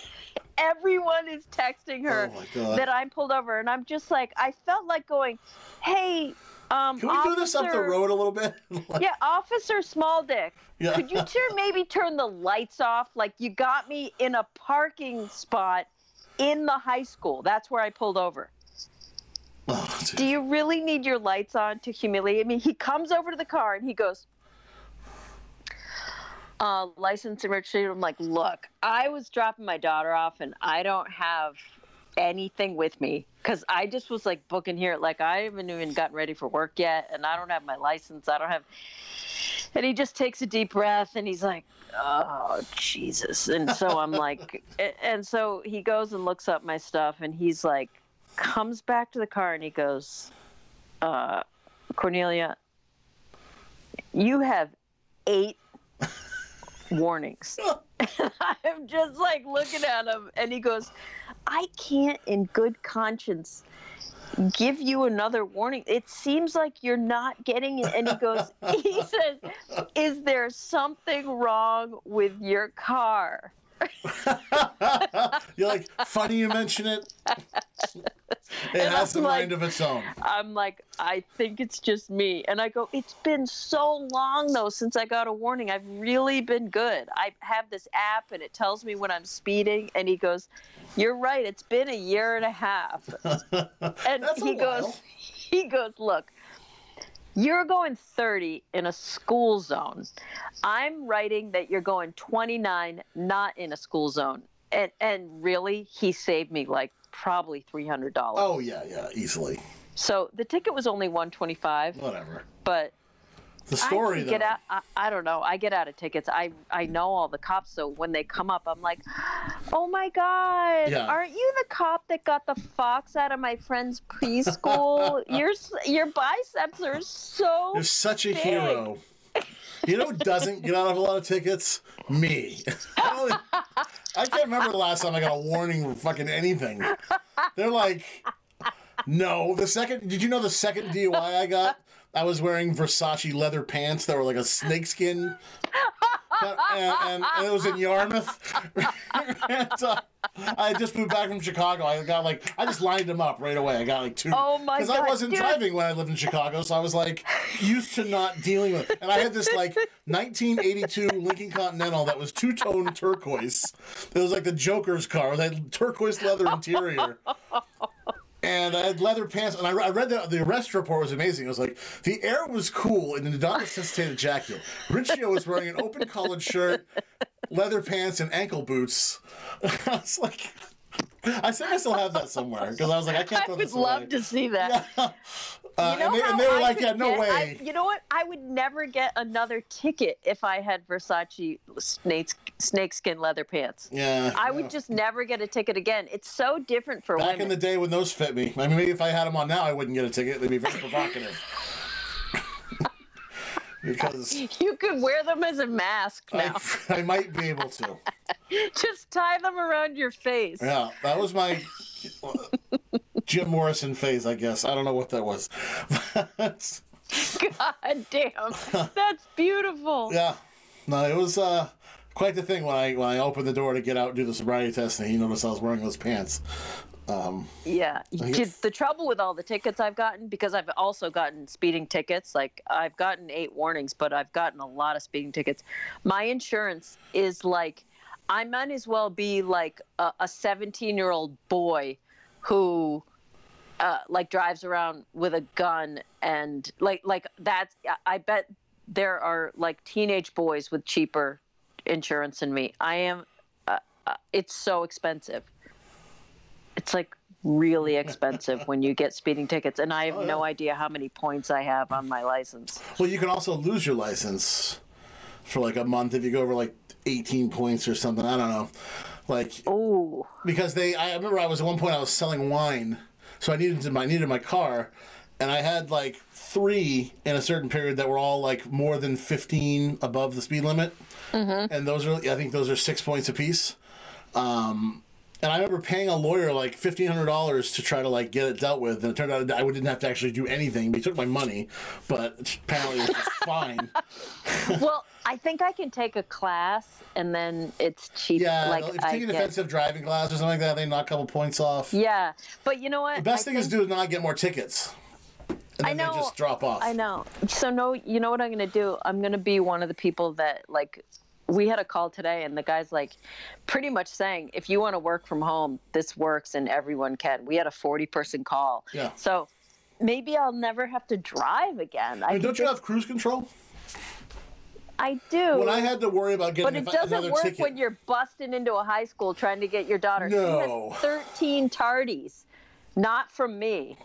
everyone is texting her Oh that I'm pulled over, and I'm just like, I felt like going, "Hey, um, Can we do this up the road a little bit? [laughs] Like- Yeah, Officer Small Dick, Yeah. could you turn maybe turn the lights off? Like you got me in a parking spot in the high school. That's where I pulled over. Oh. Do you really need your lights on to humiliate me? He comes over to the car and he goes, uh, license and registration. I'm like, look, I was dropping my daughter off, and I don't have anything with me because I just was like booking here. Like I haven't even gotten ready for work yet, and I don't have my license. I don't have. And he just takes a deep breath, and he's like, "Oh Jesus!" And so I'm [laughs] like, and so he goes and looks up my stuff, and he's like, comes back to the car, and he goes, uh, "Cornelia, you have eight warnings. [laughs] I'm just like looking at him, and he goes, I can't, in good conscience, give you another warning. It seems like you're not getting it. And he goes, [laughs] he says, Is there something wrong with your car? [laughs] You're like, funny you mention it. It And has a I'm like- mind of its own. I'm like, I think it's just me. And I go, It's been so long, though, since I got a warning. I've really been good. I have this app and it tells me when I'm speeding. And he goes, You're right. It's been a year and a half. [laughs] And That's a he goes, while. He goes, Look, you're going 30 in a school zone. I'm writing that you're going 29, not in a school zone. And, and really, he saved me like probably $300. Oh yeah, yeah, easily. So the ticket was only 125, Whatever. but The story I though. get out. I, I don't know. I get out of tickets. I I know all the cops, so when they come up, I'm like, oh my god, Yeah. aren't you the cop that got the fox out of my friend's preschool? [laughs] your your biceps are so. You're such a big. hero. You know who doesn't get out of a lot of tickets? Me. [laughs] I, I can't remember the last time I got a warning for fucking anything. They're like, no. The second, did you know the second DUI I got? I was wearing Versace leather pants that were like a snakeskin. And, and, and it was in Yarmouth. [laughs] and, uh, I just moved back from Chicago. I got like, I just lined them up right away. I got like two. Oh my Because I wasn't dude. driving when I lived in Chicago, so I was like used to not dealing with. And I had this like 1982 Lincoln Continental that was two tone turquoise. It was like the Joker's car. It had turquoise leather interior. And I had leather pants, and I, I read that the arrest report was amazing. It was like the air was cool and did not necessitate a jacket. Ricchio was wearing an open collared shirt, leather pants, and ankle boots. [laughs] I was like, I think I still have that somewhere because I was like, I can't I would this away. love to see that. [laughs] Uh, You know and, they, and they were I like, yeah, no get- way. I, you know what? I would never get another ticket if I had Versace snake snakeskin leather pants. yeah. I no. would just never get a ticket again. It's so different for Back women. in the day when those fit me. I mean, maybe if I had them on now, I wouldn't get a ticket. They'd be very [laughs] provocative. Because [laughs] You could wear them as a mask I, now. [laughs] I might be able to. [laughs] Just tie them around your face. Yeah, that was my Jim Morrison phase, I guess. I don't know what that was. God damn. That's beautiful. yeah, no, it was uh, quite the thing when I when I opened the door to get out and do the sobriety test, and he noticed I was wearing those pants. Um, Yeah. The trouble with all the tickets I've gotten, because I've also gotten speeding tickets, like I've gotten eight warnings, but I've gotten a lot of speeding tickets. My insurance is like, I might as well be like a 17 year old boy who. Uh, like drives around with a gun and like like that's I bet there are like teenage boys with cheaper insurance than me. I am uh, uh, it's so expensive. It's like really [laughs] expensive when you get speeding tickets, and I have Oh, no idea how many points I have on my license. well, you can also lose your license for like a month if you go over like 18 points or something. I don't know. Like Oh, because they I remember I was at one point I was selling wine, so I needed I needed my car, and I had like three in a certain period that were all like more than fifteen above the speed limit, and those are I think those are six points apiece. Um, and I remember paying a lawyer like fifteen hundred dollars to try to like get it dealt with, and it turned out I didn't have to actually do anything. But he took my money, but apparently it was [laughs] fine. well, I think I can take a class, and then it's cheap. Yeah, like if you take an get- offensive driving class or something like that, they knock a couple points off. Yeah, but you know what? The best I thing is to do is not get more tickets. And then I know. they just drop off. I know. So no, you know what I'm gonna do? I'm gonna be one of the people that like. We had a call today, and the guy's like, pretty much saying, if you want to work from home, this works, and everyone can. We had a 40 person call. Yeah. So maybe I'll never have to drive again. I mean, don't you have cruise control? I do. When I had to worry about getting, but it doesn't work ticket, when you're busting into a high school trying to get your daughter. No. 13 tardies, not from me.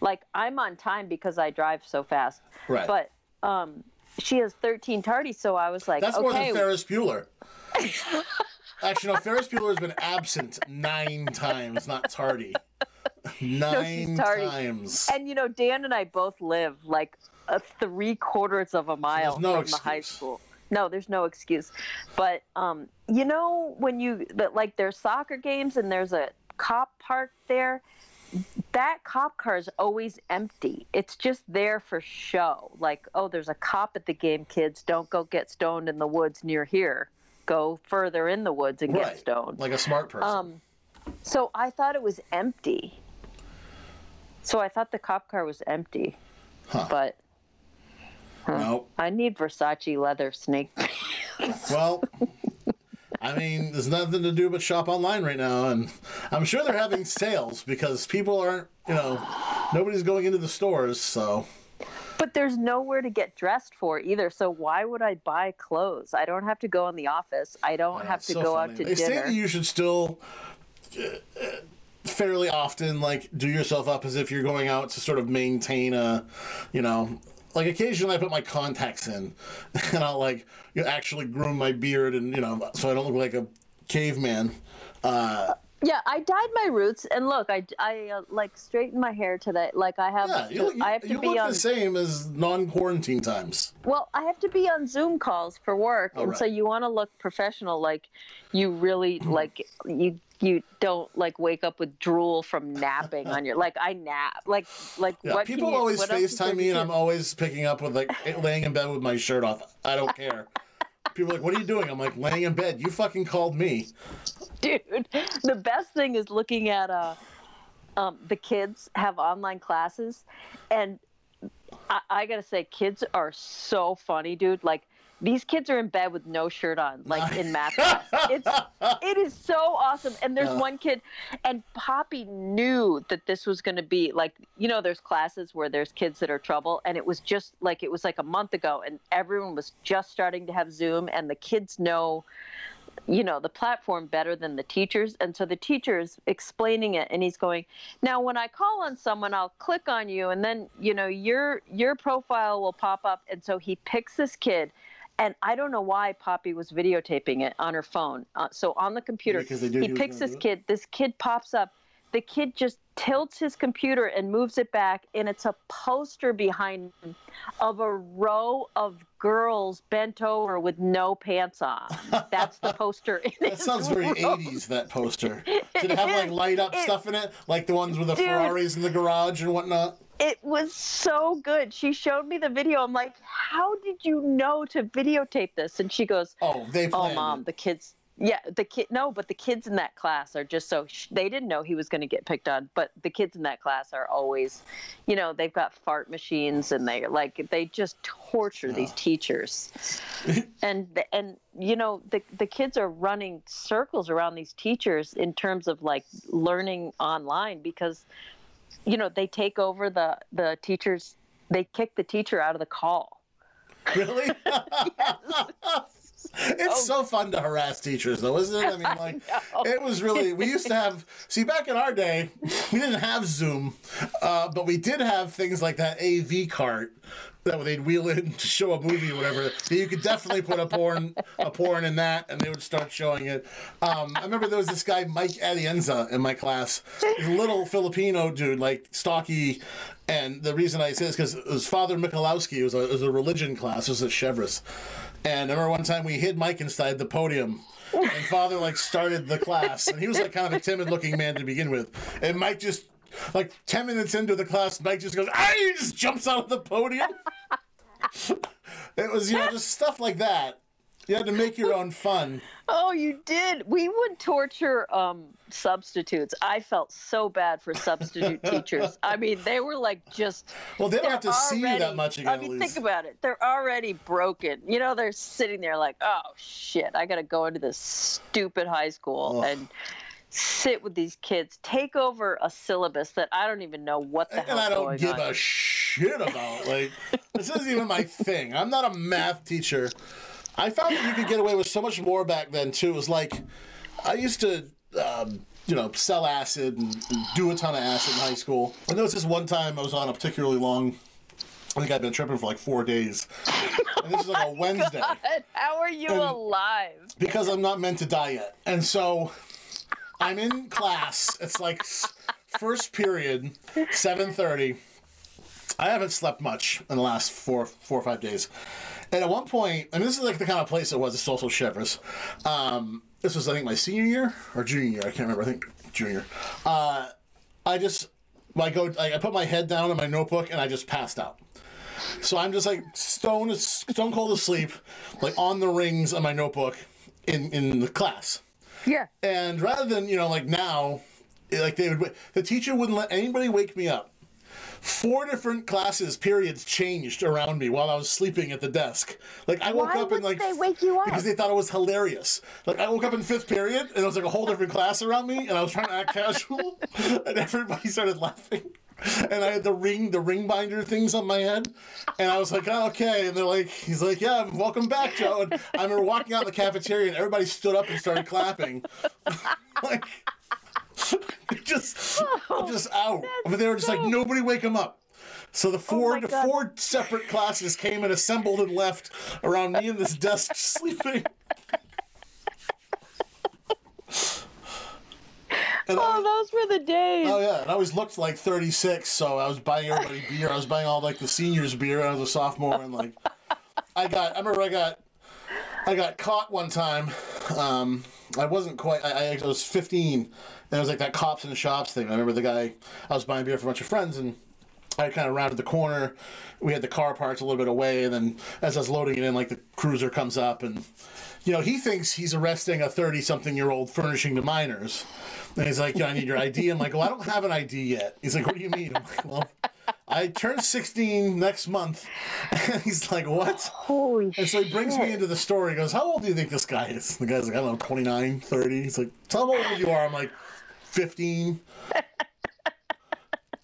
Like I'm on time because I drive so fast. Right. But um, she has 13 tardies, so I was like, that's more okay, than Ferris Bueller. [laughs] Actually, no. Ferris Bueller has been absent nine times, not tardy. [laughs] Nine tardy. times. and you know, Dan and I both live like a three quarters of a mile no from the high school. No, there's no excuse. But um, you know, when you but like there's soccer games and there's a cop park there, that cop car is always empty. It's just there for show. Like, oh, there's a cop at the game, kids. Don't go get stoned in the woods near here. Go further in the woods and get stoned. Like a smart person. Um, so I thought it was empty. So I thought the cop car was empty, Huh. but no. I need Versace leather snake. [laughs] Well, I mean, there's nothing to do but shop online right now, and I'm sure they're having sales because people aren't, you know, nobody's going into the stores, so. but there's nowhere to get dressed for either. So why would I buy clothes? I don't have to go in the office. I don't Yeah, have to so go funny. out to they say dinner. that you should still uh, fairly often like do yourself up as if you're going out to sort of maintain a you know like occasionally i put my contacts in [laughs] and i'll like you know, actually groom my beard and you know so i don't look like a caveman. Uh Yeah, I dyed my roots, and look, I, I uh, like straightened my hair today. Like I have, yeah to, you, I have to you be look on. the same as non-quarantine times. Well, I have to be on Zoom calls for work, Oh, and so you want to look professional, like you really like you you don't like wake up with drool from napping on your like I nap like like yeah what people you- always what else is there facetime me and i'm always picking up with like laying in bed with my shirt off. I don't care [laughs] people are like what are you doing? I'm like laying in bed. You fucking called me. Dude [laughs] the best thing is looking at uh um the kids have online classes and I, I gotta say kids are so funny dude. Like these kids are in bed with no shirt on like in math [laughs] class. It's it is so awesome. And there's Yeah. one kid and poppy knew that this was going to be like you know there's classes where there's kids that are trouble and it was just like it was like a month ago and everyone was just starting to have zoom and the kids know you know the platform better than the teachers. And so the teacher is explaining it and he's going now when i call on someone i'll click on you and then you know your your profile will pop up. And so he picks this kid and i don't know why poppy was videotaping it on her phone. Uh, so on the computer Because they knew he he picks this kid this kid pops up the kid just tilts his computer and moves it back and it's a poster behind him of a row of girls bent over with no pants on that's the poster in [laughs] That sounds very room. 80s, that poster. Did it have like [laughs] light up It- stuff in it? Like the ones with the Dude. Ferraris in the garage and whatnot? It was so good. She showed me the video. I'm like, how did you know to videotape this? And she goes, Oh, they oh, mom, it. the kids. Yeah, the kid. No, but the kids in that class are just so. Sh- they didn't know he was going to get picked on. But the kids in that class are always, you know, they've got fart machines and they like they just torture these teachers. [laughs] and the- and you know the the kids are running circles around these teachers in terms of like learning online because you know they take over the the teachers they kick the teacher out of the call Really? [laughs] it's so fun to harass teachers, though, isn't it? I mean, [laughs] like, it was really. We used to have. See, back in our day, we didn't have Zoom, uh, but we did have things like that AV cart that they'd wheel in to show a movie or whatever. You could definitely put a porn, a porn in that, and they would start showing it. Um, I remember there was this guy Mike Adienza in my class, little Filipino dude, like stocky. And the reason I say this because it was Father Mikulowski. It was a, it was a religion class. It was at Cheverus. And I remember one time we hid Mike inside the podium. And Father like started the class, and he was like kind of a timid-looking man to begin with. And Mike just like ten minutes into the class, Mike just goes, "Ah!" He just jumps out of the podium. [laughs] it was you know just stuff like that. You had to make your own fun. oh you did we would torture um substitutes i felt so bad for substitute [laughs] teachers i mean they were like just Well, they don't have to see you that much again. I mean, think about it. They're already broken. You know, they're sitting there like, oh shit, I got to go into this stupid high school Ugh. and sit with these kids, take over a syllabus that I don't even know what the and hell's I don't give on. a shit about. Like this isn't even my [laughs] thing. I'm not a math teacher. I found that you could get away with so much more back then too. It was like I used to. Um, you know, sell acid and, and do a ton of acid in high school. I was this one time I was on a particularly long I think I'd been tripping for like four days. And this is like a [laughs] Wednesday. God, how are you And- alive? because I'm not meant to die yet. And so I'm in class. It's like first period, 7:30. I haven't slept much in the last four four or five days. And at one point, and this is like the kind of place it was, it's also Cheverus. Um, this was I think my senior year or junior year, I can't remember. I think junior. Uh, I just I go I I put my head down in my notebook and I just passed out. So I'm just like stone stone cold asleep, like on the rings on my notebook in in the class. Yeah. And rather than you know like now, like they would the teacher wouldn't let anybody wake me up. Four different classes periods changed around me while I was sleeping at the desk. Like I woke Why up in would like they wake you up? because they thought it was hilarious. Like I woke up in fifth period and it was like a whole different class around me, and I was trying to act casual, [laughs] and everybody started laughing. And I had the ring, the ring binder things on my head, and I was like, oh, okay. And they're like, he's like, yeah, welcome back, Joe. And I remember walking out the cafeteria, and everybody stood up and started clapping, [laughs] like just, just out. But they were just like, nobody wake him up. So the four, the four separate classes came and assembled and left around me and this desk [laughs] sleeping. And I- Oh, those were the days. Oh yeah, and I always looked like 36, so I was buying everybody beer. I was buying all like the seniors beer. I was a sophomore, and like I got. I remember I got. I got caught one time. Um, I wasn't quite. I, I was 15, and it was like that cops in the shops thing. I remember the guy. I was buying beer for a bunch of friends, and I kind of rounded the corner. We had the car parked a little bit away, and then as I was loading it in, like the cruiser comes up, and you know he thinks he's arresting a thirty-something-year-old furnishing to minors. And he's like, "Yeah, I need your ID." I'm like, "Well, I don't have an ID yet." He's like, "What do you mean?" I'm like, "Well, I turn 16 next month." And [laughs] he's like, "What?" Holy And so he brings me into the store. He goes, How old do you think this guy is? The guy's like, I don't know, 29, 30. He's like, Tell him how old you are. I'm like, 15.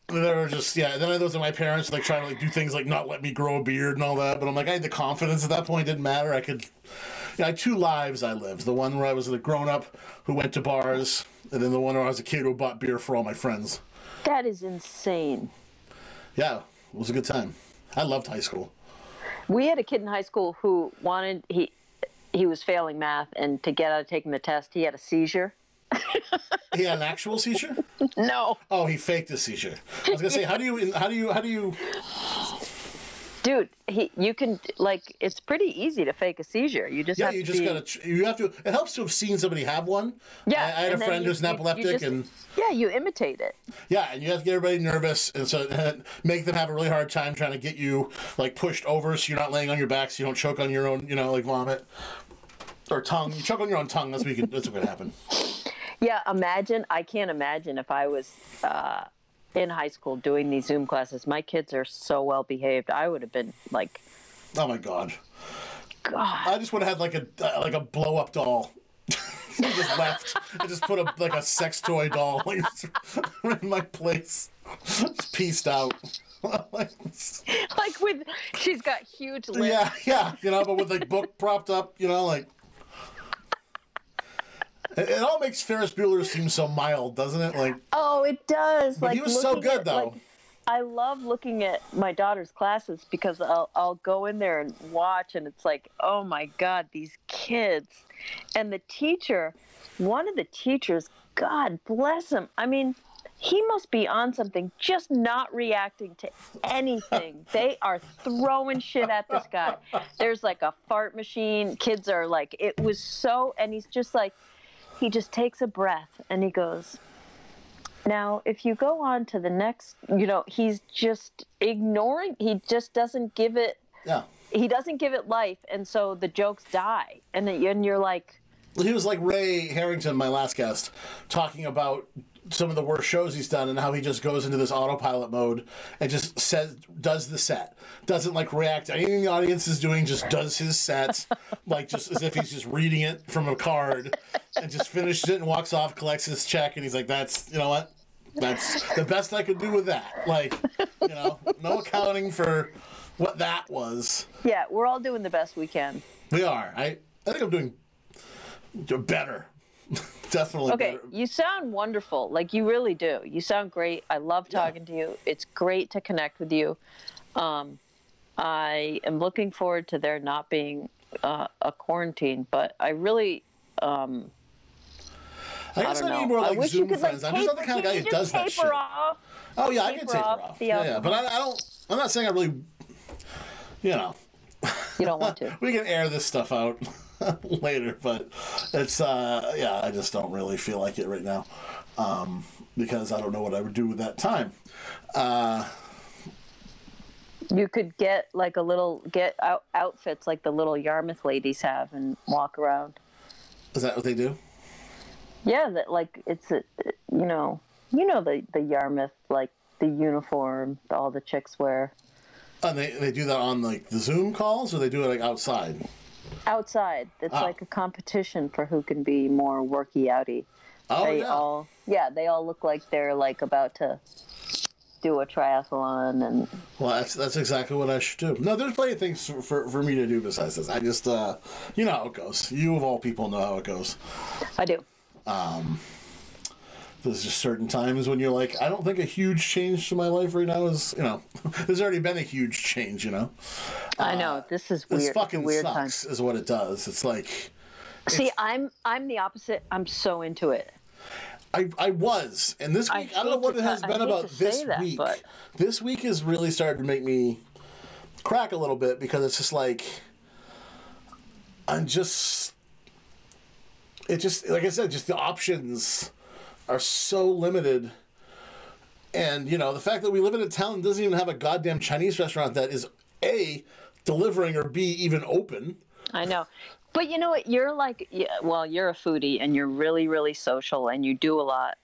And then they were just, yeah. Then those are my parents, like, trying to like do things like not let me grow a beard and all that. But I'm like, I had the confidence at that point. It didn't matter. I could, yeah, I had two lives I lived. The one where I was a grown up who went to bars, and then the one where I was a kid who bought beer for all my friends. That is insane. Yeah, it was a good time. I loved high school. We had a kid in high school who wanted he he was failing math, and to get out of taking the test, he had a seizure. [laughs] He had an actual seizure. No, Oh, he faked a seizure. I was gonna say, how do you, how do you, how do you? dude, he you can like it's pretty easy to fake a seizure. You just Yeah, have you to just be, gotta. You have to. It helps to have seen somebody have one. yeah. I, I had a friend you- who's an epileptic, just- and yeah, you imitate it. yeah, and you have to get everybody nervous, and so make them have a really hard time trying to get you like pushed over, so you're not laying on your back, so you don't choke on your own, you know, like vomit or tongue. You choke on your own tongue. That's what you can, That's what can happen. Yeah, imagine. I can't imagine if I was uh, in high school doing these Zoom classes. My kids are so well behaved. I would have been like, Oh my god, God. I just would have had like a like a blow up doll. [laughs] I just left. I just put a like a sex toy doll like [laughs] in my place. Just pieced out. [laughs] Like, with, she's got huge lips. Yeah, yeah, you know, but with like book propped up, you know, like it, it all makes Ferris Bueller seem so mild, doesn't it? Like, Oh, it does. but like he was so good at, though. like, I love looking at my daughter's classes because I'll I'll go in there and watch, and it's like, oh my god, these kids, and the teacher, one of the teachers, God bless him. I mean, he must be on something, just not reacting to anything. [laughs] they are throwing shit at this guy. There's like a fart machine. Kids are like, it was so, and he's just like, he just takes a breath and he goes. Now, if you go on to the next, you know, he's just ignoring, he just doesn't give it, yeah, he doesn't give it life. And so the jokes die. And, then, and you're like, Well, he was like Ray Harrington, my last guest, talking about some of the worst shows he's done and how he just goes into this autopilot mode and just says does the set doesn't like react to anything the audience is doing just does his set like just as if he's just reading it from a card and just finishes it and walks off collects his check and he's like that's you know what that's the best i could do with that like you know no accounting for what that was yeah, we're all doing the best we can. We are. I I think I'm doing better. [laughs] Definitely. Okay, better. you sound wonderful. Like you really do. You sound great. I love talking to you. It's great to connect with you. Um, I am looking forward to there not being uh, a quarantine, but I really. Um, I guess I, don't need know. more I like Zoom could like friends. I'm just not the kind of guy who does that shit. off. Oh yeah, I can taper off off. the Yeah, yeah, but I, I don't. I'm not saying I really. You know, You don't want to. [laughs] we can air this stuff out [laughs] later, but it's uh yeah, I just don't really feel like it right now. Um, because I don't know what I would do with that time. Uh, You could get like a little get out outfits like the little Yarmouth ladies have and walk around. is that what they do? Yeah, that like it's a you know you know the the Yarmouth like the uniform all the chicks wear And they, they do that on like the Zoom calls, or they do it like outside. outside. It's Oh. like a competition for who can be more worky outy. Oh they yeah. all yeah they all look like they're like about to do a triathlon and Well, that's that's exactly what I should do. No, there's plenty of things for, for, for me to do besides this. I just, uh, you know how it goes. You of all people know how it goes. I do. There's just certain times when you're like, I don't think a huge change to my life right now is, you know, [laughs] there's already been a huge change, you know. I know this is Uh, This weird. It's fucking weird time. sucks, is what it does. It's like, See, I'm I'm the opposite. I'm so into it. I, I was, and this I week, I, don't know what it has been about this that, week. but- This week has really started to make me crack a little bit because it's just like, I'm just, it just, like I said, just the options are so limited. And, you know, the fact that we live in a town that doesn't even have a goddamn Chinese restaurant that is A, delivering or B, even open. I know. But you know what? You're like, well, you're a foodie and you're really, really social and you do a lot.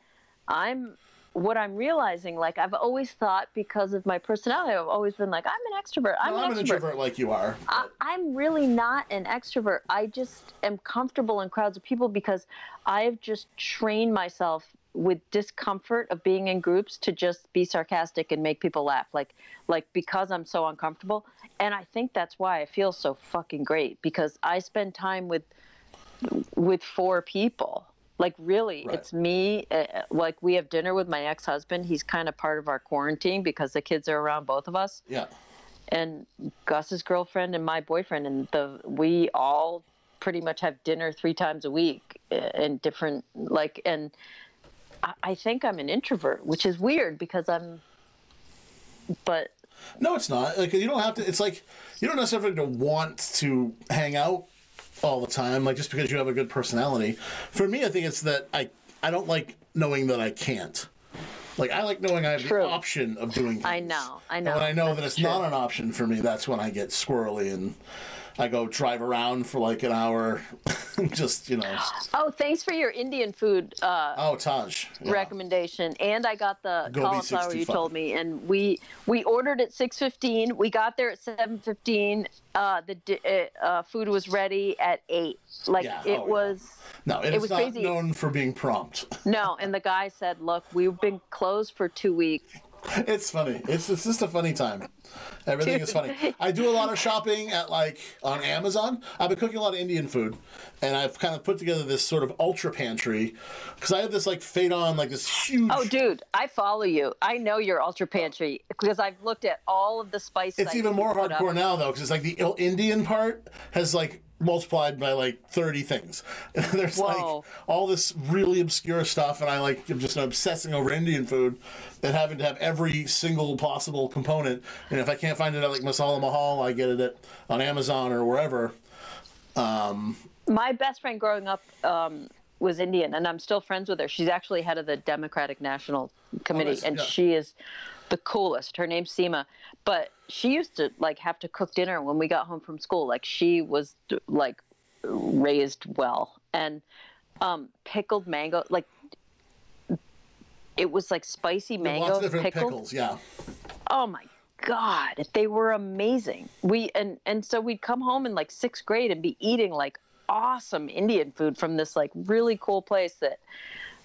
I'm, what I'm realizing, like, I've always thought because of my personality, I've always been like, I'm an extrovert. I'm, Well, an, I'm an introvert like you are. I, I'm really not an extrovert. I just am comfortable in crowds of people because I've just trained myself with discomfort of being in groups to just be sarcastic and make people laugh. Like, like because I'm so uncomfortable, and I think that's why I feel so fucking great because I spend time with with four people. Like really, Right. it's me. Uh, like we have dinner with my ex-husband. He's kind of part of our quarantine because the kids are around both of us yeah. and Gus's girlfriend and my boyfriend, and the we all pretty much have dinner three times a week in different like and I, I think I'm an introvert, which is weird because I'm but No, it's not. Like you don't have to. It's like you don't necessarily have to want to hang out all the time. Like just because you have a good personality. For me, I think it's that I I don't like knowing that I can't. Like I like knowing I have True. the option of doing. Things. I know, I And know. when I know that That's it's not an option for me, that's when I get squirrely and I go drive around for like an hour. [laughs] just you know. oh, thanks for your Indian food uh, Oh, Taj. yeah. recommendation and i got the Gobi cauliflower you told me and we we ordered at 6.15 we got there at 7.15 uh, the uh, uh, food was ready at 8 like Yeah, it oh, was No, it It is was not crazy. known for being prompt. [laughs] no and the guy said look we've been closed for two weeks [laughs] It's funny. It's, it's just a funny time. Everything is funny. I do a lot of shopping at like on Amazon. I've been cooking a lot of Indian food, and I've kind of put together this sort of ultra pantry because I have this like fade on like this huge. oh dude i follow you i know your ultra pantry because i've looked at all of the spice it's even more hardcore now though because it's like the Indian part has like multiplied by like 30 things. [laughs] There's Whoa. like all this really obscure stuff, and I like I'm just obsessing over Indian food and having to have every single possible component. And if I can't find it at like Masala Mahal, I get it at on Amazon or wherever. my best friend growing up um, was Indian, and I'm still friends with her. She's actually head of the Democratic National Committee, nice, and yeah. she is the coolest. Her name's Seema, but she used to like have to cook dinner when we got home from school. Like she was like raised well, and um, pickled mango, like it was like spicy mango Lots of different pickled. pickles, yeah. Oh my god, they were amazing. We and and so we'd come home in like sixth grade and be eating like awesome Indian food from this like really cool place that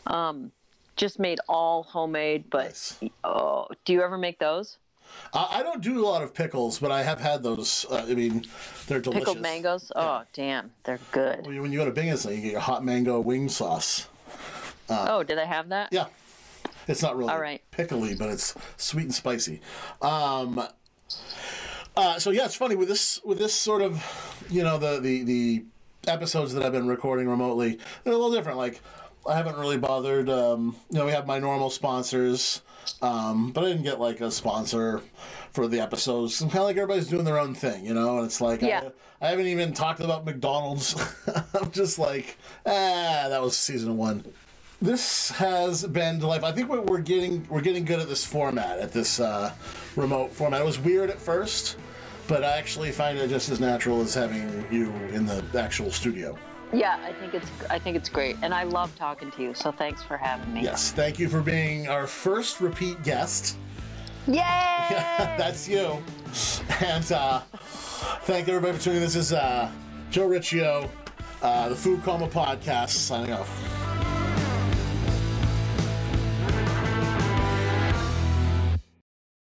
um just made all homemade. But Nice. oh, do you ever make those? I, I don't do a lot of pickles, but I have had those. Uh, I mean, they're delicious. Pickled mangoes. Oh, damn, they're good. When you, go to Binga's, you get your hot mango wing sauce. oh, did I have that? Yeah, it's not really All right. pickly, but it's sweet and spicy. Um, uh, so yeah, it's funny with this with this sort of, you know, the the the episodes that I've been recording remotely. They're a little different. Like I haven't really bothered. Um, you know, we have my normal sponsors, um, but I didn't get like a sponsor for the episodes. I'm kind of like everybody's doing their own thing, you know. And it's like Yeah. I, I haven't even talked about McDonald's. [laughs] I'm just like, ah, that was season one this has been delightful. I think we're, we're getting we're getting good at this format, at this uh, remote format. It was weird at first, but I actually find it just as natural as having you in the actual studio. Yeah, I think it's I think it's great, and I love talking to you. So thanks for having me. Yes, thank you for being our first repeat guest. Yay! [laughs] That's you. And uh, thank everybody for tuning in. This is uh, Joe Ricchio, uh, the Food Coma Podcast, signing off.